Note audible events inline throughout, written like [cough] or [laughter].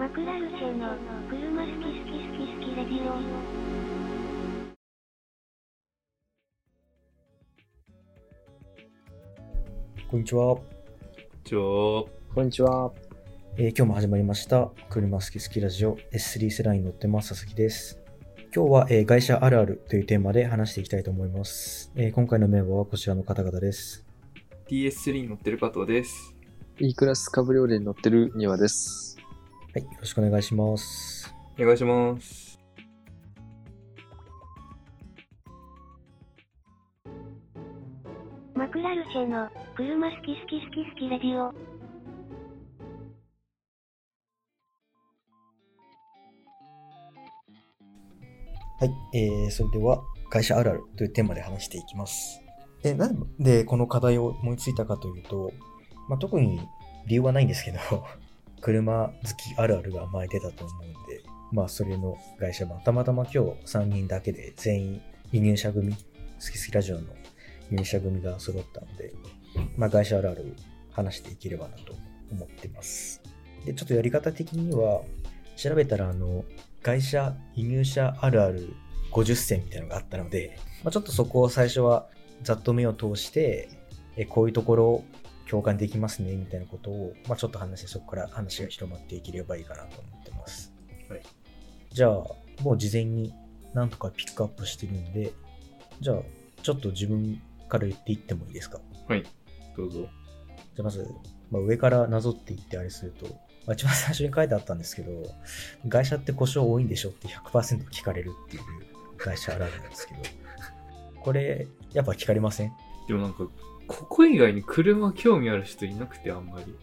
マクラルチェの車好き好き好き好きレディオ。こんにちは、ちょこんにちは。えー今日も始まりました。車好き好きラジオ S3 世代に乗ってます、佐々木です。今日は、えー会社あるあるというテーマで話していきたいと思います。えー今回のメンバーはこちらの方々です。DS3 に乗ってる加藤です。E クラスカブリオレに乗ってる庭です。はい、よろしくお願いします。お願いします。マクラルチェの車好き好き好き好きレディオ。はい、えー、それでは会社あるあるというテーマで話していきます。で、なんでこの課題を思いついたかというと、まあ、特に理由はないんですけど、車好きあるあるが前出たと思うんで、まあそれの会社、まあ、たまたま今日3人だけで全員輸入車組、好き好きラジオの輸入車組が揃ったので、まあ会社あるある話していければなと思ってます。で、ちょっとやり方的には、調べたらあの、会社輸入車あるある50選みたいなのがあったので、まあ、ちょっとそこを最初はざっと目を通して、えこういうところ共感できますねみたいなことを、まあ、ちょっと話してそこから話が広まっていければいいかなと思ってます。はい。じゃあ、もう事前になんとかピックアップしてるんで、じゃあ、ちょっと自分から言っていってもいいですか？はい。どうぞ。じゃあまず、まあ、上からなぞっていってあれすると、まあ、一番最初に書いてあったんですけど、会社って故障多いんでしょ？って100%聞かれるっていう会社あるあるなんですけど、これ、やっぱ聞かれません？でもなんか、ここ以外に車興味ある人いなくてあんまり。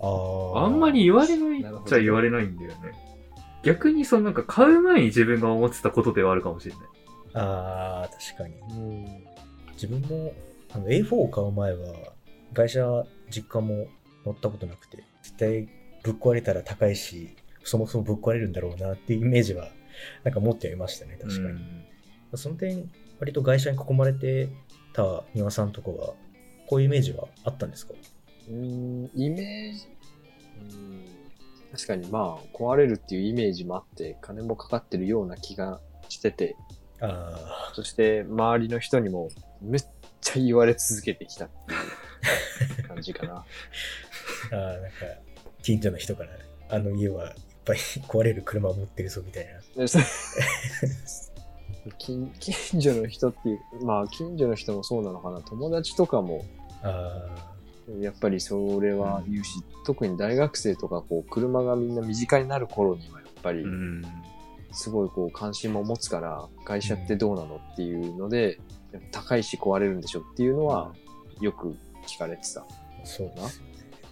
あーあんまり言われないなるほどじゃ言われないんだよね。逆にそのなんか買う前に自分が思ってたことではあるかもしれない。あー、確かに。うん。自分もあの A4 を買う前は、会社、実家も乗ったことなくて、絶対ぶっ壊れたら高いし、そもそもぶっ壊れるんだろうなっていうイメージは、なんか持ってはいましたね、確かに。うんその点、割と会社に囲まれてた庭さんとかは、こういうイメージはあったんですか？うん、イメージ、うん、確かにまあ、壊れるっていうイメージもあって、金もかかってるような気がしてて、あそして周りの人にもめっちゃ言われ続けてきたっていう感じかな。[laughs] あ、ああ、なんか、近所の人から、あの家はいっぱい壊れる車を持ってるぞみたいな。近 [laughs] 近所の人っていう、まあ近所の人もそうなのかな、友達とかもあやっぱりそれは言うし、特に大学生とかこう車がみんな身近になる頃にはやっぱりうん。すごいこう関心も持つから会社ってどうなのっていうので、高いし壊れるんでしょっていうのはよく聞かれてた。あ、そうだな。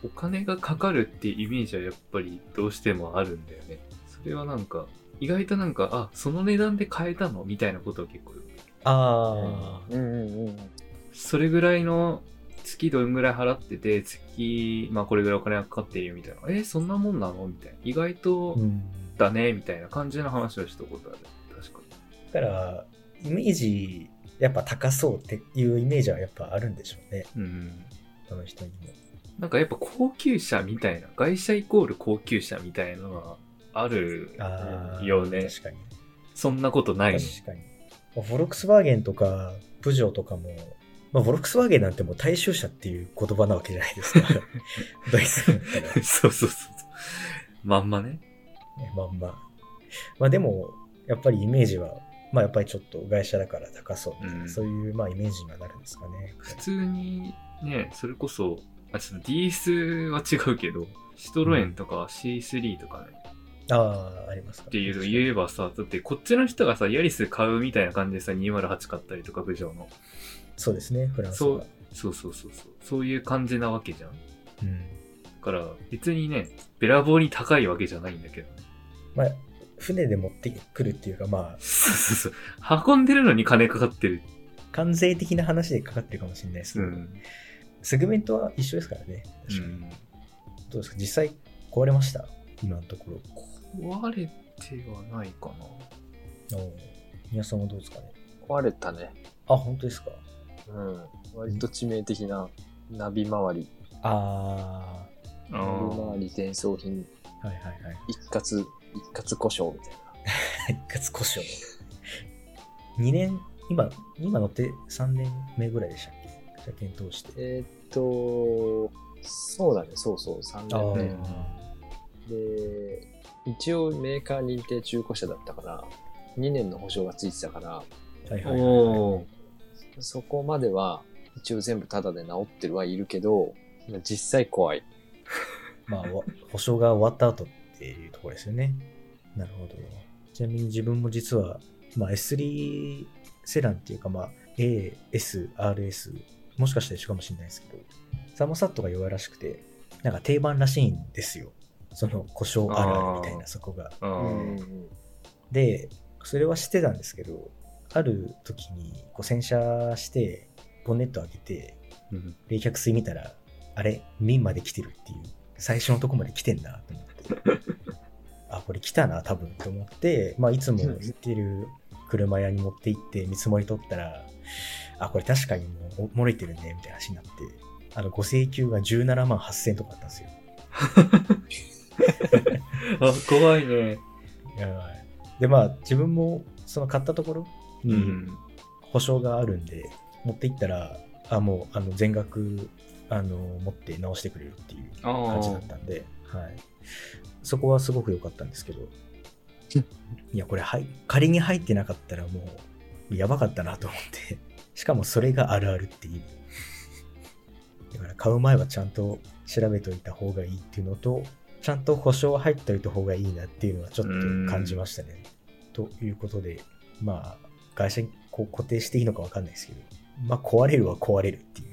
お金がかかるっていうイメージはやっぱりどうしてもあるんだよね。それはなんか、意外となんか、あ、その値段で買えたの？みたいなことを結構あうんうんうん。それぐらいの月どんぐらい払ってて、月、まあこれぐらいお金がかかってるよみたいな。え、そんなもんなの？みたいな。意外とあ、うん。だね、みたいな感じの話をしたことある。確かだから、イメージ、やっぱ高そうっていうイメージはやっぱあるんでしょうね。に。うん。その人にも。なんかやっぱ高級車みたいな、外車イコール高級車みたいなのはあるよね。確かに。そんなことないの。確かに。まあフォルクスワーゲンとか、プジョーとかも、まあ、フォルクスワーゲンなんてもう大衆車っていう言葉なわけじゃないですか。[laughs] ドイツだったら、ね、そうそうそう。まんまね。まんま。まあでも、やっぱりイメージは、まあやっぱりちょっと外車だから高そううんそういうまあイメージにはなるんですかね。普通にね、それこそ、あ、ちょっと DS は違うけど、シトロエンとか C3 とかね、ああ、ありますか、っていうの言えばさ、だってこっちの人がさ、ヤリス買うみたいな感じでさ、208買ったりとか、プジョーの。そうですね、フランスは。そう、そうそうそうそう。そういう感じなわけじゃん。だうん。から、別にね、べらぼうに高いわけじゃないんだけどね。まあ、船で持ってくるっていうか、まあ、そうそうそう。運んでるのに金かかってる。関税的な話でかかってるかもしれないですけど、うん。セグメントは一緒ですからね。う確かに。ん。どうですか？実際壊れました？今のところ。壊れてはないかな。お皆さんはどうですかね？壊れたね。あ、本当ですか？うん。割と致命的なナビ周り。ああ車利転送品はいはいはい。一括、一括故障みたいな。[laughs] 一括故障。2年、今、今乗って3年目ぐらいでしたっけ？じゃあ検討して。えーっと、そうだね、そうそう、3あ年ー目。で、一応メーカー認定中古車だったから、2年の保証がついてたから、はいはいはい。そこまでは一応全部タダで治ってるはいるけど、実際怖い。[laughs] まあ、わ保証が終わった後っていうところですよね。なるほど。ちなみに自分も実は、まあ、S3 セダンっていうか、まあ、A、S、RS、もしかしたら一緒かもしれないですけど、サーモサットが弱いらしくて、なんか定番らしいんですよ。その故障あるあるみたいな、そこが。で、それは知ってたんですけど、ある時にこう洗車して、ボンネット開けて、うん冷却水見たら、あれ、民まで来てるっていう、最初のとこまで来てんなと思って。[laughs] あ、これ来たな、多分と思って、まあ、いつも行ってる車屋に持って行って見積もり取ったら、あ、これ確かにもう漏れてるね、みたいな話になって、あの、ご請求が17万8000とかあったんですよ。[laughs] [laughs] あ、怖いね。やばいで、まあ、自分も、その買ったところに、うん。保証があるんで、持って行ったら、あ、もう、あの、全額、あの、持って直してくれるっていうあ感じだあったんで、はい。そこはすごく良かったんですけど、[laughs] いや、これ、はい、仮に入ってなかったらもう、やばかったなと思って、しかもそれがあるあるっていう。[laughs] だから買う前はちゃんと調べといた方がいいっていうのと、ちゃんと保証入っておいた方がいいなっていうのはちょっと感じましたね。ということで、まあ、会社にこう固定していいのかわかんないですけど、まあ、壊れるは壊れるっていう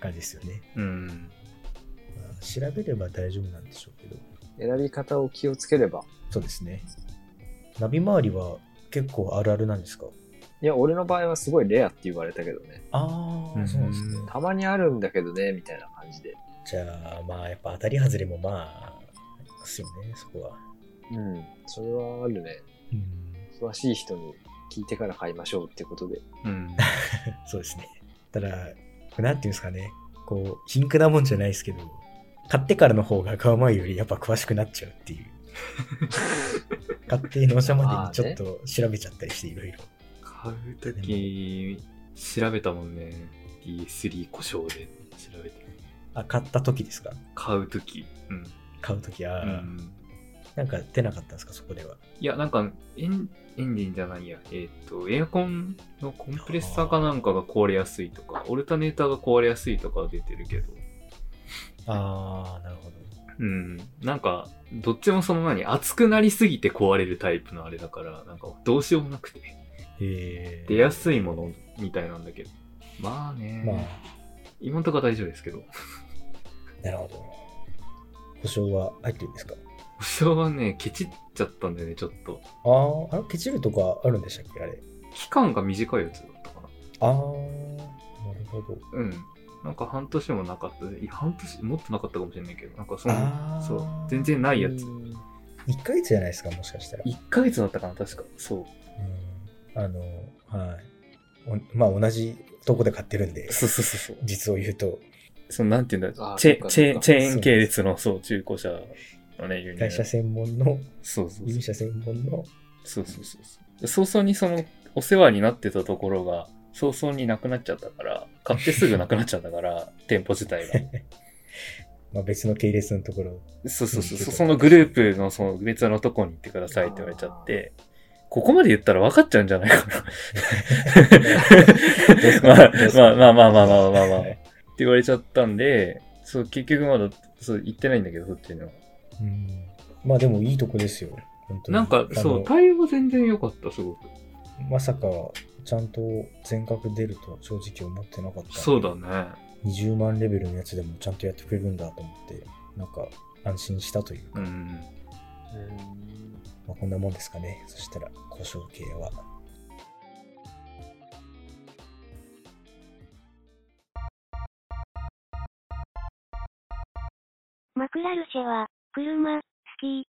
感じですよね。うん。まあ調べれば大丈夫なんでしょうけど、選び方を気をつければ。そうですね。ナビ周りは結構あるあるなんですか？いや、俺の場合はすごいレアって言われたけどね。ああ、うんそうなんですね。たまにあるんだけどね、みたいな感じで。じゃあ、まあ、やっぱ当たり外れもまあ、ありますよね、そこは。うん。それはあるね。うん、詳しい人に聞いてから買いましょうってことで。うん。[laughs] そうですね。ただ、なんていうんですかね、こう、貧苦なもんじゃないですけど、買ってからの方が買う前よりやっぱ詳しくなっちゃうっていう。[laughs] 買って納車までにちょっと調べちゃったりしていろいろ。買うとき、調べたもんね。DS3 故障で調べて。あ、買った時ですか？買うとき。うん。買う時は、うん。なんか出なかったんですかそこでは。いや、なんか、エンエンジンじゃないや。えっ、と、エアコンのコンプレッサーかなんかが壊れやすいとか、オルタネーターが壊れやすいとかは出てるけど。あー、なるほど。うん。なんか、どっちもその何、熱くなりすぎて壊れるタイプのあれだから、なんかどうしようもなくて。えー、出やすいものみたいなんだけど。まあね。まあ、今んとこは大丈夫ですけど。なるほど。保証は入ってるんですか？保証はね、ケチっちゃったんだよね、ちょっと。あー、あれ、ケチるとかあるんでしたっけ？あれ。期間が短いやつだったかな。あー、なるほど。うん。なんか半年もなかった。いや、半年、もっとなかったかもしれないけど、なんかそあの、ーそう、全然ないやつ。1ヶ月じゃないですかもしかしたら。1ヶ月だったかな、確か。そう。うん、あの、はい。おまあ、同じとこで買ってるんで、そうそうそうそう。実を言うと、そのなんて言うんだチェチェチェーン系列のそう中古車のね、ユニ会社専門の、そうそうそう。社専門の。そうそうそう。早々にその、お世話になってたところが、早々になくなっちゃったから、買ってすぐなくなっちゃったから、[laughs] 店舗自体が。[laughs] まあ別の系列のところ。そうそうそう。そのグループのその別のとこに行ってくださいって言われちゃって、ここまで言ったら分かっちゃうんじゃないかなまあまあまあまあまあまあまあ。言われちゃったんで、そう、結局まだ、そう、行ってないんだけど、そっちには。うん、まあでもいいとこですよ。本当になんか、そう、対応全然良かった、すごく。まさか、ちゃんと全額出ると正直思ってなかった。そうだね。20万レベルのやつでもちゃんとやってくれるんだと思って、なんか安心したというか、うん。まあ、こんなもんですかね。そしたら、故障系は。マクラルシェは、車、好き。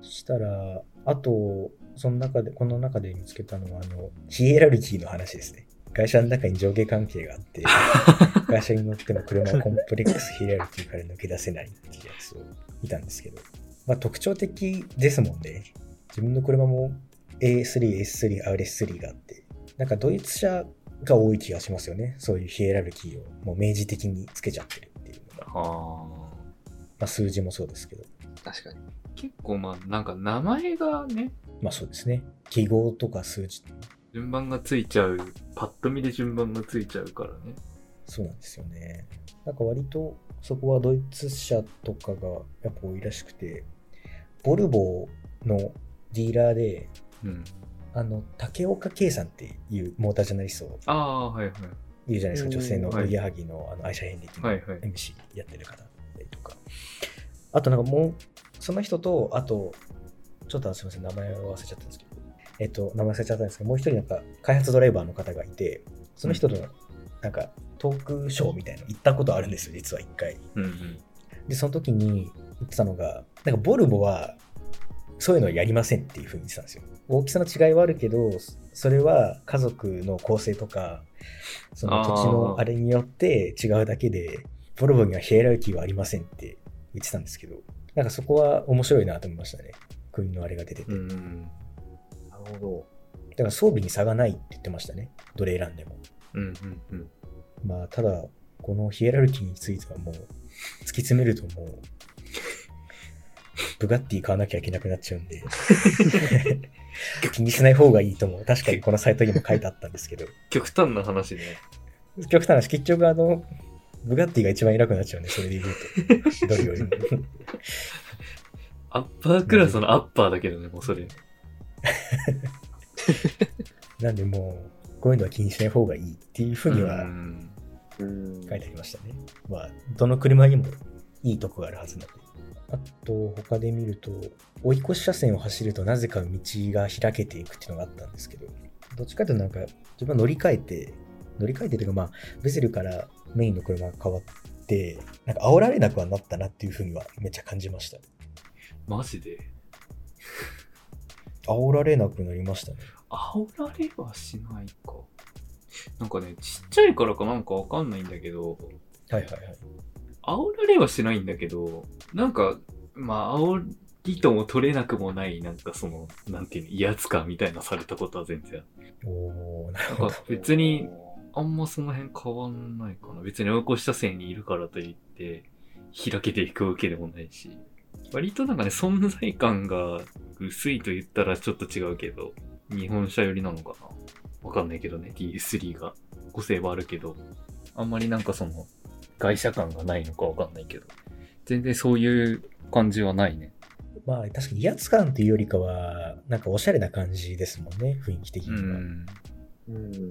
そしたら、あと、その中で、この中で見つけたのは、あの、ヒエラルキーの話ですね。会社の中に上下関係があって、[laughs] 会社に乗っても車はコンプレックスヒエラルキーから抜け出せないっていうやつを見たんですけど、まあ特徴的ですもんね。自分の車も A3、S3、RS3 があって、なんかドイツ車が多い気がしますよね。そういうヒエラルキーをもう明示的につけちゃってるっていうのが。あまあ数字もそうですけど。確かに。ー結構まあなんか名前がね、まあそうですね。記号とか数字、順番がついちゃう、パッと見で順番がついちゃうからね。そうなんですよね。なんか割とそこはドイツ車とかがやっぱ多いらしくて、ボルボのディーラーで、うん。あの、竹岡圭さんっていうモータージャーナリストああ、はいはい。いるじゃないですか。うん女性のはいおぎやはぎのあの愛車遍歴のはいはい MC やってる方だったりとか。あとなんかもう、その人と、あと、ちょっとすみません、名前を忘れちゃったんですけど、えっと、名前忘れちゃったんですけど、もう一人なんか開発ドライバーの方がいて、その人となんかトークショーみたいなの行ったことあるんですよ、実は一回。うんうん。で、その時に言ってたのが、なんかボルボはそういうのやりませんっていうふうに言ってたんですよ。大きさの違いはあるけど、それは家族の構成とか、その土地のあれによって違うだけで、ボルボにはヒエラルキーはありませんって言ってたんですけど、なんかそこは面白いなと思いましたね。国のあれが出てて。なるほから装備に差がないって言ってましたね。どれ選んでも。うんうんうん。まあ、ただ、このヒエラルキーについてはもう、突き詰めるともう、[laughs] ブガッティ買わなきゃいけなくなっちゃうんで、[laughs] 気にしない方がいいとも、確かにこのサイトにも書いてあったんですけど、[laughs] 極端な話ね。極端な話、結局あの、ブガッティが一番偉くなっちゃうんで、それで言うと、どれよりも。[laughs] アッパークラスのアッパーだけどね、もうそれ。[laughs] なんでもう、こういうのは気にしない方がいいっていうふうには。書いてありましたね。まあ、どの車にもいいとこがあるはずなんで。あと、他で見ると、追い越し車線を走るとなぜか道が開けていくっていうのがあったんですけど、どっちかというとなんか、自分は乗り換えて、乗り換えてというか、まあ、ベゼルからメインの車が変わって、なんか煽られなくはなったなっていうふうにはめっちゃ感じました。マジで？[laughs] 煽られなくなりましたね。煽られはしないか。なんかね、ちっちゃいからかなんかわかんないんだけど、はいはいはい。煽られはしないんだけど、なんか、まあ、煽りとも取れなくもない、なんかその、なんていうの、威圧感みたいなされたことは全然。おー、なるほど。か別に、あんまその辺変わんないかな。別に追い越し車線にいるからといって、開けていくわけでもないし。割となんかね、存在感が薄いと言ったらちょっと違うけど、日本車寄りなのかなわかんないけどね、DS3 が。個性はあるけど、あんまりなんかその、外車感がないのかわかんないけど、全然そういう感じはないね。まあ、確かに威圧感っていうよりかは、なんかおしゃれな感じですもんね、雰囲気的うには。ん。うん。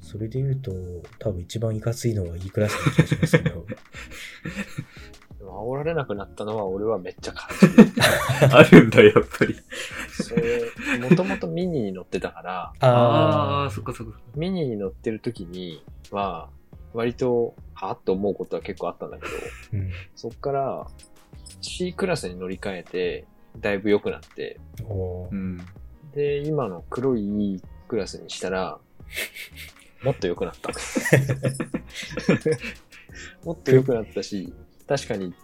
それで言うと、多分一番いかついのは E クラスな気がしますけど、でも煽られなくなったのは俺はめっちゃ感じる。あるんだ、やっぱり。それ、もともとミニに乗ってたから、ああ、そっかそっか。ミニに乗ってる時には、割と、は？ぁっと思うことは結構あったんだけど、うん。そっから C クラスに乗り換えて、だいぶ良くなって、うん。で、今の黒い E クラスにしたら、もっと良くなった。[laughs] もっと良くなったし、確かに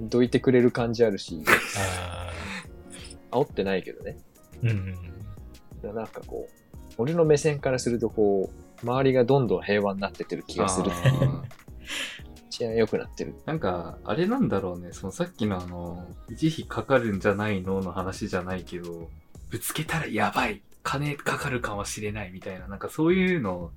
どいてくれる感じあるし、あ煽ってないけどね。ーうん。なんかこう、俺の目線からするとこう、周りがどんどん平和になってってる気がする。治安 [laughs] 良くなってる。なんか、あれなんだろうね。そのさっきのあの、維持費かかるんじゃないのの話じゃないけど、ぶつけたらやばい金かかるかもしれないみたいな、なんかそういうの、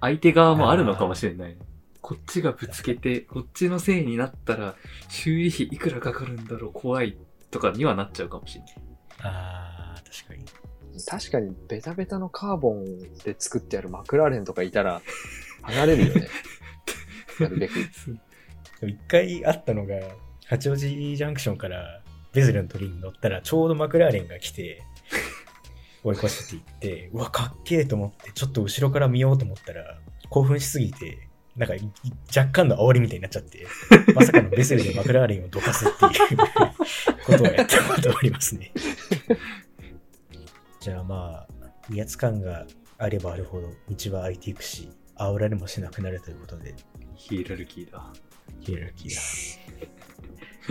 相手側もあるのかもしれない。こっちがぶつけて、こっちのせいになったら、修理費いくらかかるんだろう、怖いとかにはなっちゃうかもしれない。ああ、確かに。確かにベタベタのカーボンで作ってあるマクラーレンとかいたら離れるよね。[laughs] なるべく。一回あったのが、八王子ジャンクションからベゼルの鳥に乗ったら、ちょうどマクラーレンが来て、追い越していって、[laughs] うわ、かっけえと思って、ちょっと後ろから見ようと思ったら、興奮しすぎて、なんかい若干の煽りみたいになっちゃって、まさかのベゼルでマクラーレンをどかすっていうことをやったことありますね。じゃあまあ、威圧感があればあるほど道は開いていくし、煽られもしなくなるということで、ヒエラルキーだ。ヒエラルキー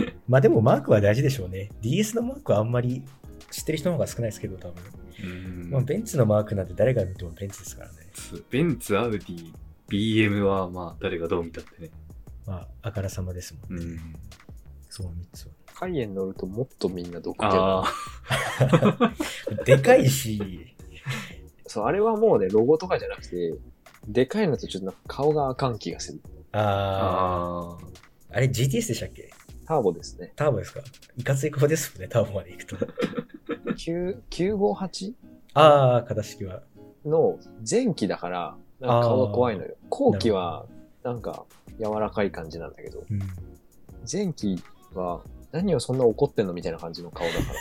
だ。[laughs] まあでもマークは大事でしょうね。DS のマークはあんまり知ってる人の方が少ないですけど、多分。うんまあ、ベンツのマークなんて誰が見てもベンツですからね。ベンツ、アウディ、BM はまあ誰がどう見たってね。まあ、あからさまですもんね。うん。その3つは。カイエン乗るともっとみんな毒気 [laughs] でかいし、そう、あれはもうね、ロゴとかじゃなくて、でかいのとちょっとなんか顔があかん気がする。あああ、あ、あれ GTS でしたっけ？ターボですね。ターボですか？いかつい顔ですもんね、ターボまで行くと。9 958ああ、型式は。の前期だから、なんか顔が怖いのよ。後期は、なんか柔らかい感じなんだけど、うん。前期は何をそんな怒ってんのみたいな感じの顔だから。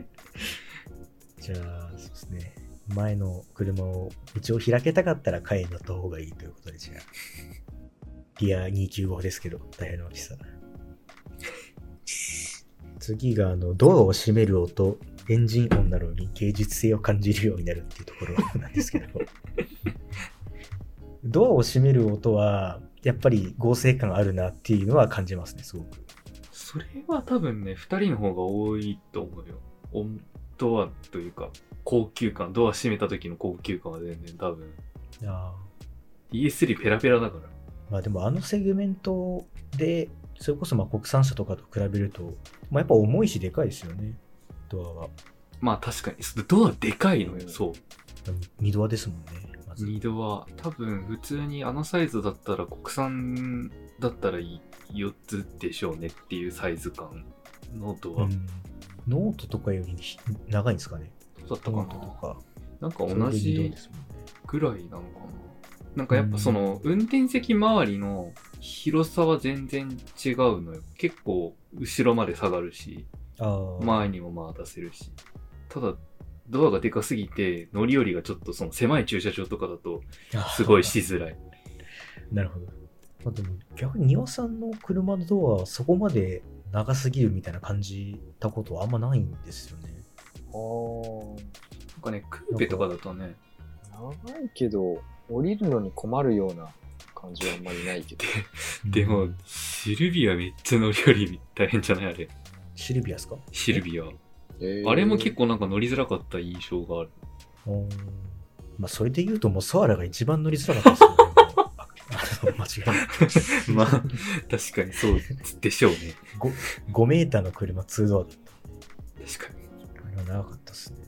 [laughs] じゃあ、そうですね。前の車を道を開けたかったらカイに乗った方がいいということで、じゃあ。リア295ですけど、大変な大きさ。次が、あの、ドアを閉める音、エンジン音なのに芸術性を感じるようになるっていうところなんですけど。[laughs] ドアを閉める音は、やっぱり合成感あるなっていうのは感じますね、すごく。それは多分ね、二人の方が多いと思うよ。音ドアというか、高級感、ドア閉めた時の高級感は全然多分、あ DS3 ペラペラだから。まあでもあのセグメントで、それこそまあ国産車とかと比べると、まあ、やっぱ重いしでかいですよね、ドアは。まあ確かに、ドアでかいのよ、うんそう。二ドアですもんね、まず。二度は、多分普通にあのサイズだったら国産だったら4つでしょうねっていうサイズ感のドア。うんノートとかよりひ長いんですかね。だったかノートとなか。なんか同じ。ぐらいなのかななんかやっぱその運転席周りの広さは全然違うのよ。結構後ろまで下がるし。前にもまあ出せるし。ただ、ドアがでかすぎて乗り降りがちょっとその狭い駐車場とかだとすごいしづらい。なるほど。まあ、でも逆に庭さんの車のドアはそこまで長すぎるみたいな感じたことはあんまないんですよね。あなんかね、クーペとかだとね、長いけど、降りるのに困るような感じはあんまりないけど。[laughs] でもうん、シルビアめっちゃ乗り降り大変じゃない？あれ。シルビアですか？シルビア。えーあれも結構なんか乗りづらかった印象がある。うんまあ、それで言うともうソアラが一番乗りづらかったですよね。間違いない。[laughs] まあ、確かにそうでしょうね。5メーターの車2ドアだっ確かに。た。あれは長かったですね。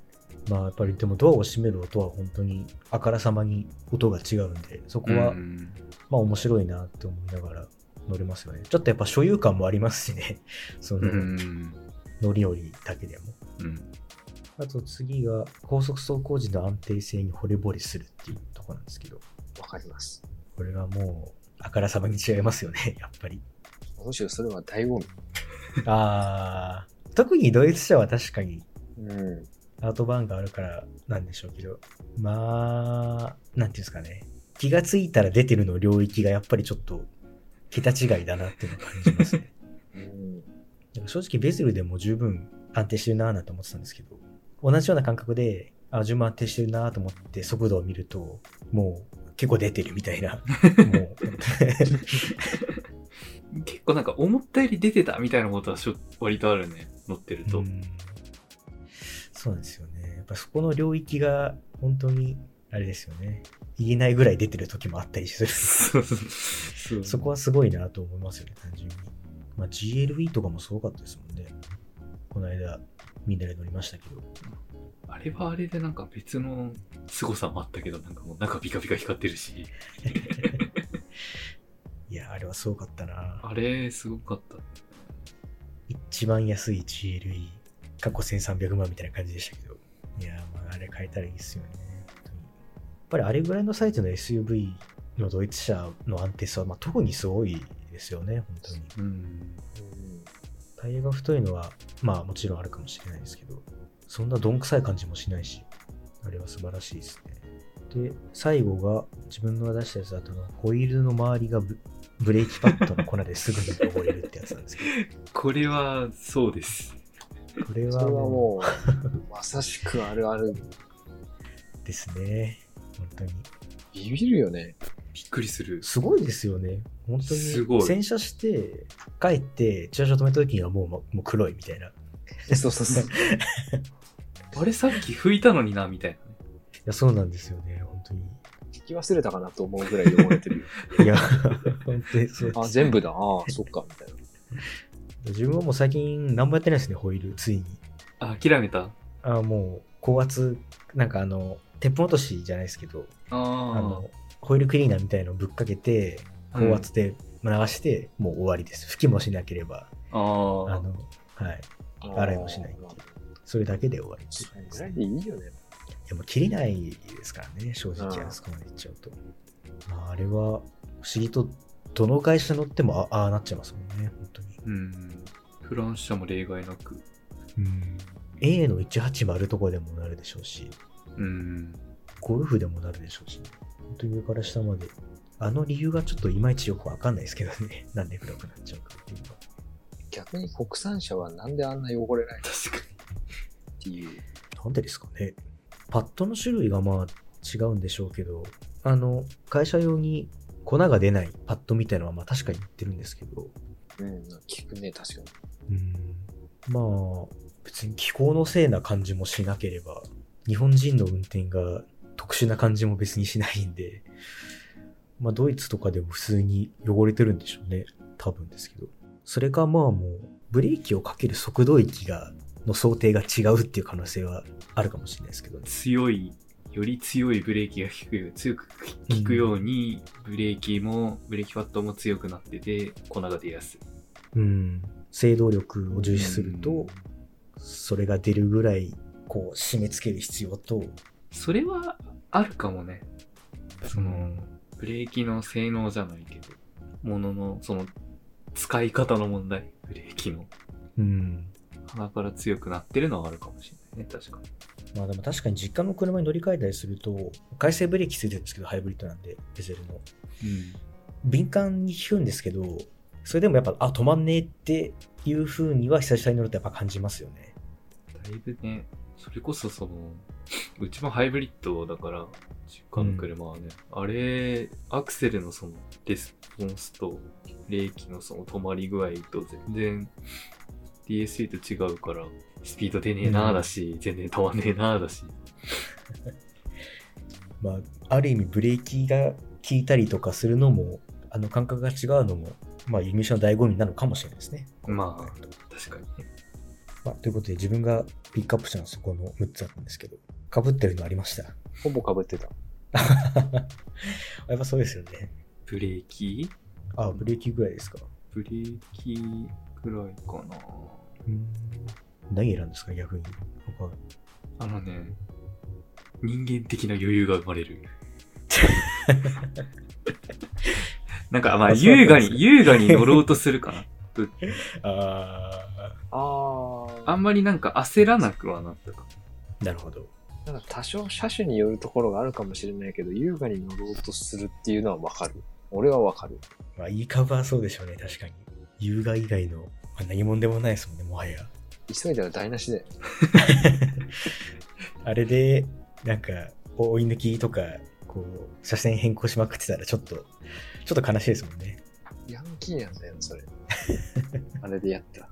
まあやっぱりでもドアを閉める音は本当にあからさまに音が違うんで、そこはうんまあ面白いなって思いながら乗れますよね。ちょっとやっぱ所有感もありますしね。[laughs] そのうん。乗り降りだけでも。うん。あと次が高速走行時の安定性に惚れ惚れするっていうところなんですけど、わかります。これはもうあからさまに違いますよね、[laughs] やっぱり。むしろそれは醍醐味。あー特にドイツ車は確かにうん。アートバーンがあるからなんでしょうけど、まあ、なんていうんですかね。気がついたら出てるの領域がやっぱりちょっと桁違いだなっていうのを感じますね。うん。正直ベゼルでも十分安定してるなぁなんて思ってたんですけど、同じような感覚で、あ、十分安定してるなぁと思って速度を見ると、もう結構出てるみたいな。[laughs] 結構なんか思ったより出てたみたいなことは割とあるね。乗ってると。うんそうなんですよね。やっぱそこの領域が本当に、あれですよね。言えないぐらい出てる時もあったりする。そそこはすごいなと思いますよね、単純に。まあ、GLE とかもすごかったですもんね。この間、みんなで乗りましたけど。あれはあれでなんか別の凄さもあったけど、なんかもう中ピカピカ光ってるし。[laughs] いや、あれはすごかったな。あれ、すごかった。一番安い GLE、過去1300万みたいな感じでしたけど。いや、まあ、あれ買えたらいいですよね。やっぱりあれぐらいのサイズの SUV のドイツ車の安定さは、まあ、特にすごいですよね、本当に。うん。タイヤが太いのは、まあもちろんあるかもしれないですけど、そんなどんくさい感じもしないし、あれは素晴らしいですね。で、最後が自分の出したやつだと、ホイールの周りがブブレーキパッドの粉ですぐに汚れるってやつなんですけ [laughs] これは、そうです。ど、これはそれはももう、まさしくあるある。うですね。本当に。ビビるよね。びっくりする。すごいですよね。本当に。すごい洗車して、帰って、駐車場止めた時にはもうまもう黒いみたいな。いそうそうそう。[laughs] あれさっき拭いたのにな、みたいなね。や、そうなんですよね。本当に。聞き忘れたかなと思うぐらい汚れてるよ。[laughs] いや、本当にそうです。あ、全部だ。ああ、そっか、みたいな。自分はもう最近何もやってないですね、ホイール、ついに。あ、諦めた？あもう、高圧、なんかあの、鉄砲落としじゃないですけど、ああの、ホイールクリーナーみたいのをぶっかけて、あ。高圧で流して、もう終わりです。拭きもしなければ、ああ。の、はい。洗いもしないっていうそれだけで終わりっていうそれぐらいでいいよね。いやもう切れないですからね、正直うんあそこまでいっちゃうと。まあ、あれは、不思議と、どの会社乗ってもあああなっちゃいますもんね、本当に。うん。フランス社も例外なく。うん。A の180とかでもなるでしょうし、うん。ゴルフでもなるでしょうし、本当に上から下まで。あの理由がちょっといまいちよくわかんないですけどね。[laughs] なんで黒くなっちゃうかっていうのは。逆に国産車はなんであんな汚れない確かっていう。なんでですかね。パッドの種類がまあ違うんでしょうけど、あの、会社用に粉が出ないパッドみたいなのはまあ確かに言ってるんですけど、うん、聞くね、確かに。うんまあ、別に気候のせいな感じもしなければ、日本人の運転が特殊な感じも別にしないんで、まあドイツとかでも普通に汚れてるんでしょうね。多分ですけど。それかまあもう、ブレーキをかける速度域が、の想定が違うっていう可能性はあるかもしれないですけどねに。。強い、より強いブレーキが効く、強く効くように、ブレーキも、ブレーキパッドも強くなってて、粉が出やすい。うん。制動力を重視するとうん、それが出るぐらい、こう、締め付ける必要と、それはあるかもね。その、ブレーキの性能じゃないけど、ものの、その、使い方の問題、ブレーキの。うん。鼻から強くなってるのはあるかもしれないね、確かに。まあでも確かに実家の車に乗り換えたりすると、回生ブレーキついてるんですけど、ハイブリッドなんで、ディゼルの。うん。敏感に効くんですけど、それでもやっぱ、あ、止まんねえっていう風には久々に乗るとやっぱ感じますよね。だいぶね、それこそその、うちもハイブリッドだから、実家の車はね、あれ、アクセルのその、レスポンスと、ブレーキのその止まり具合と全然、DSA と違うから、スピード出ねえなーだし、全然止まんねえなーだし。[laughs] まあ、ある意味ブレーキが効いたりとかするのも、あの感覚が違うのも、まあ、輸入車の醍醐味なのかもしれないですね。まあ、確かにね。まあ、ということで自分がピックアップしたのはそこの6つあったんですけど、被ってるのありました？ほぼ被ってた。[laughs] やっぱそうですよね。ブレーキ？あ、ブレーキぐらいですか。ブレーキぐらいかな。うん。何選んですか、逆に。他あのね、人間的な余裕が生まれる。[laughs] なんか、まあ、優雅に、なんですか優雅に乗ろうとするかな。あああんまりなんか焦らなくはなったか。ー、なるほど。なんか多少車種によるところがあるかもしれないけど、優雅に乗ろうとするっていうのはわかる。俺はわかる。まあ、いい株はそうでしょうね、確かに。優雅以外の、まあ、何者でもないですもんね、もはや。急いだら台無しで。[laughs] あれで、なんか、追い抜きとか、こう、車線変更しまくってたら、ちょっと、ちょっと悲しいですもんね。ヤンキーなんだよ、それ。あれでやった。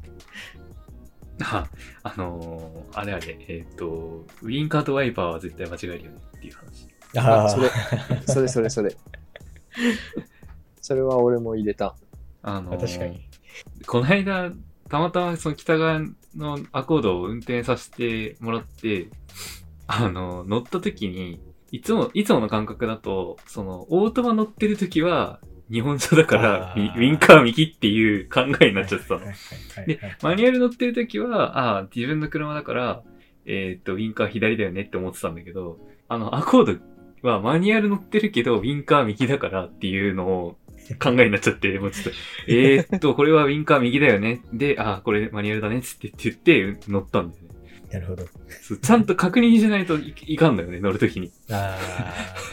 あ、あのー、あれあれ、えっ、と、ウィンカーとワイパーは絶対間違えるよねっていう話。あ、それ、それそれそれ。それは俺も入れた。あのー確かに。この間、たまたまその北側のアコードを運転させてもらって、あの、乗った時に、いつも、いつもの感覚だと、その、オートマ乗ってる時は、日本車だから、ウィンカー右っていう考えになっちゃってたのでマニュアル乗ってる時は、ああ、自分の車だから、えーっと、ウィンカー左だよねって思ってたんだけど、あの、アコードはマニュアル乗ってるけど、ウィンカー右だからっていうのを考えになっちゃって、もうちょっと、[laughs] えーっと、これはウィンカー右だよね。で、ああ、これマニュアルだねっつって言って乗ったんだよね。なるほど。ちゃんと確認しないといいかんだよね、乗るときに。ああ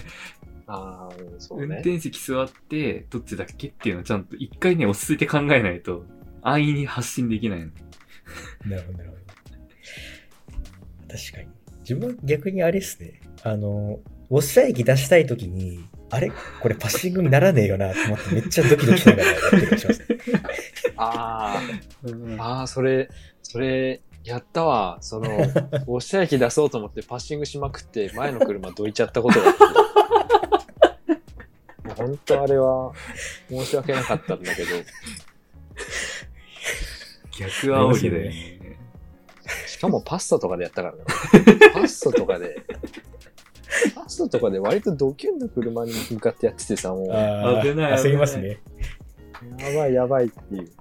あ、そうね。運転席座って、どっちだっけっていうのをちゃんと一回ね、落ち着いて考えないと、安易に発信できないの。ーなるほど、なるほど。確かに。自分は逆にあれですね。あの、ウォッシャー液出したいときに、あれこれパッシングにならねえよなと思ってめっちゃドキドキしながらやってる気がしますね。あうんあ、ああ、それ、それ、やったわ。その、ウォッシャー液出そうと思ってパッシングしまくって、前の車どいちゃったことがあって。もう本当あれは、申し訳なかったんだけど、[laughs] 逆煽りだよね。しかもパスタとかでやったからね。[laughs] パスタとかで、パスタとかで割とドキュンの車に向かってやっててさ、もう、やあ危ない焦りますね。ばいやばいっていう。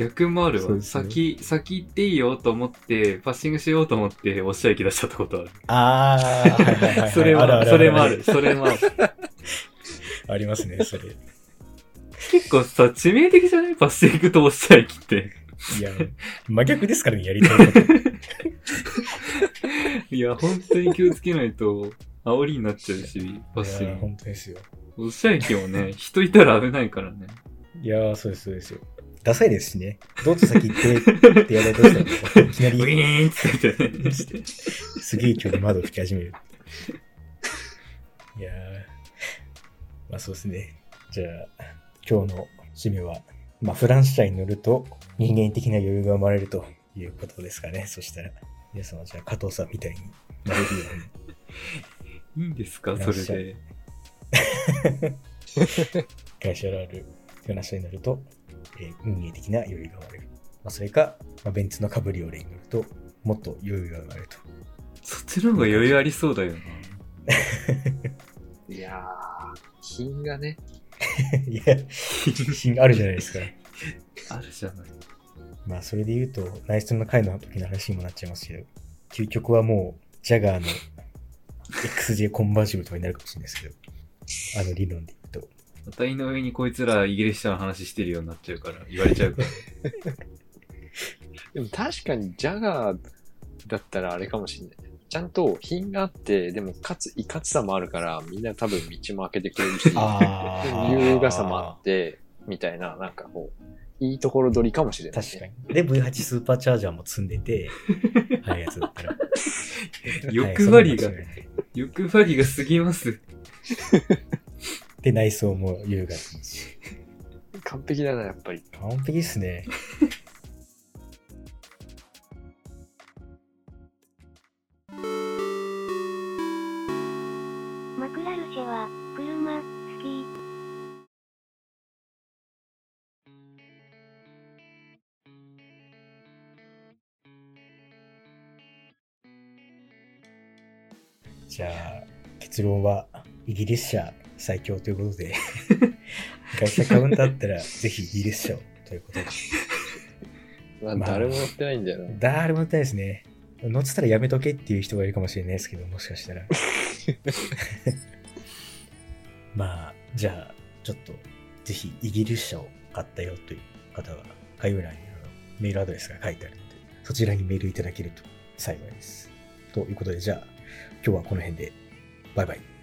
逆もあるわ。ね先、先行っていいよと思って、パッシングしようと思って、おっしゃいき出しちゃったことある。ああ、はいはいはいはいそれは、それもある。。それもある。[laughs] ありますね、それ。結構さ、致命的じゃない？パッシングとおっしゃいきって。いや、真逆ですからね、やりたいこと。[laughs] いや、本当に気をつけないと、煽りになっちゃうし、パッシング。本当ですよ。おっしゃいきもね、人いたら危ないからね。いや、そうです、そうですよ。ダサいですしね。どうぞ先行ってってやろうとしたら、いきな [laughs] ウィり、ーンって言ってね。すげえ勢いで窓を吹き始める。いやー、まあそうですね。じゃあ、今日の締めは、まあフランス車に乗ると人間的な余裕が生まれるということですかね。そしたら、皆さんはじゃあ加藤さんみたいになれるように。いいんですか？それで。会社のあるフラン [laughs] ス車に乗ると、えー運営的な余裕が生まれる。まあそれか、まあ、ベンツのカブリオレに乗ると、もっと余裕が生まれると。そっちの方が余裕ありそうだよな。[laughs] いやー、品がね、[laughs] いや、自信あるじゃないですか。[laughs] あるじゃない。まあ、それで言うと、ナイスの回の時の話にもなっちゃいますけど、究極はもう、ジャガーの XJ コンバージブルとかになるかもしれないですけど、あの理論で言うと。また井上にこいつらイギリス車の話してるようになっちゃうから、言われちゃうから。[laughs] でも確かにジャガーだったらあれかもしれない。ちゃんと品があって、でもかついかつさもあるから、みんな多分道も開けてくれるし、あ優雅さもあって、みたいな、なんかこう、いいところ取りかもしれない、確かに。で、V8 スーパーチャージャーも積んでて、[laughs] 速いやつだったら。欲張りがはい、そんなのかもしれない欲張りが過ぎます。で、内装も優雅だし。完璧だな、やっぱり。完璧っすね。マクラルシェは、車、好き。じゃあ、結論は、イギリス車最強ということで、会社買うんだったら、ぜひイギリス車をということで。まあ、まあ誰も乗ってないんだよな。誰も乗ってないですね。乗ってたらやめとけっていう人がいるかもしれないですけど、もしかしたら。[laughs] まあ、じゃあ、ちょっと、ぜひイギリス車を買ったよという方は、概要欄にあのメールアドレスが書いてあるので、そちらにメールいただけると幸いです。ということで、じゃあ、今日はこの辺で、バイバイ。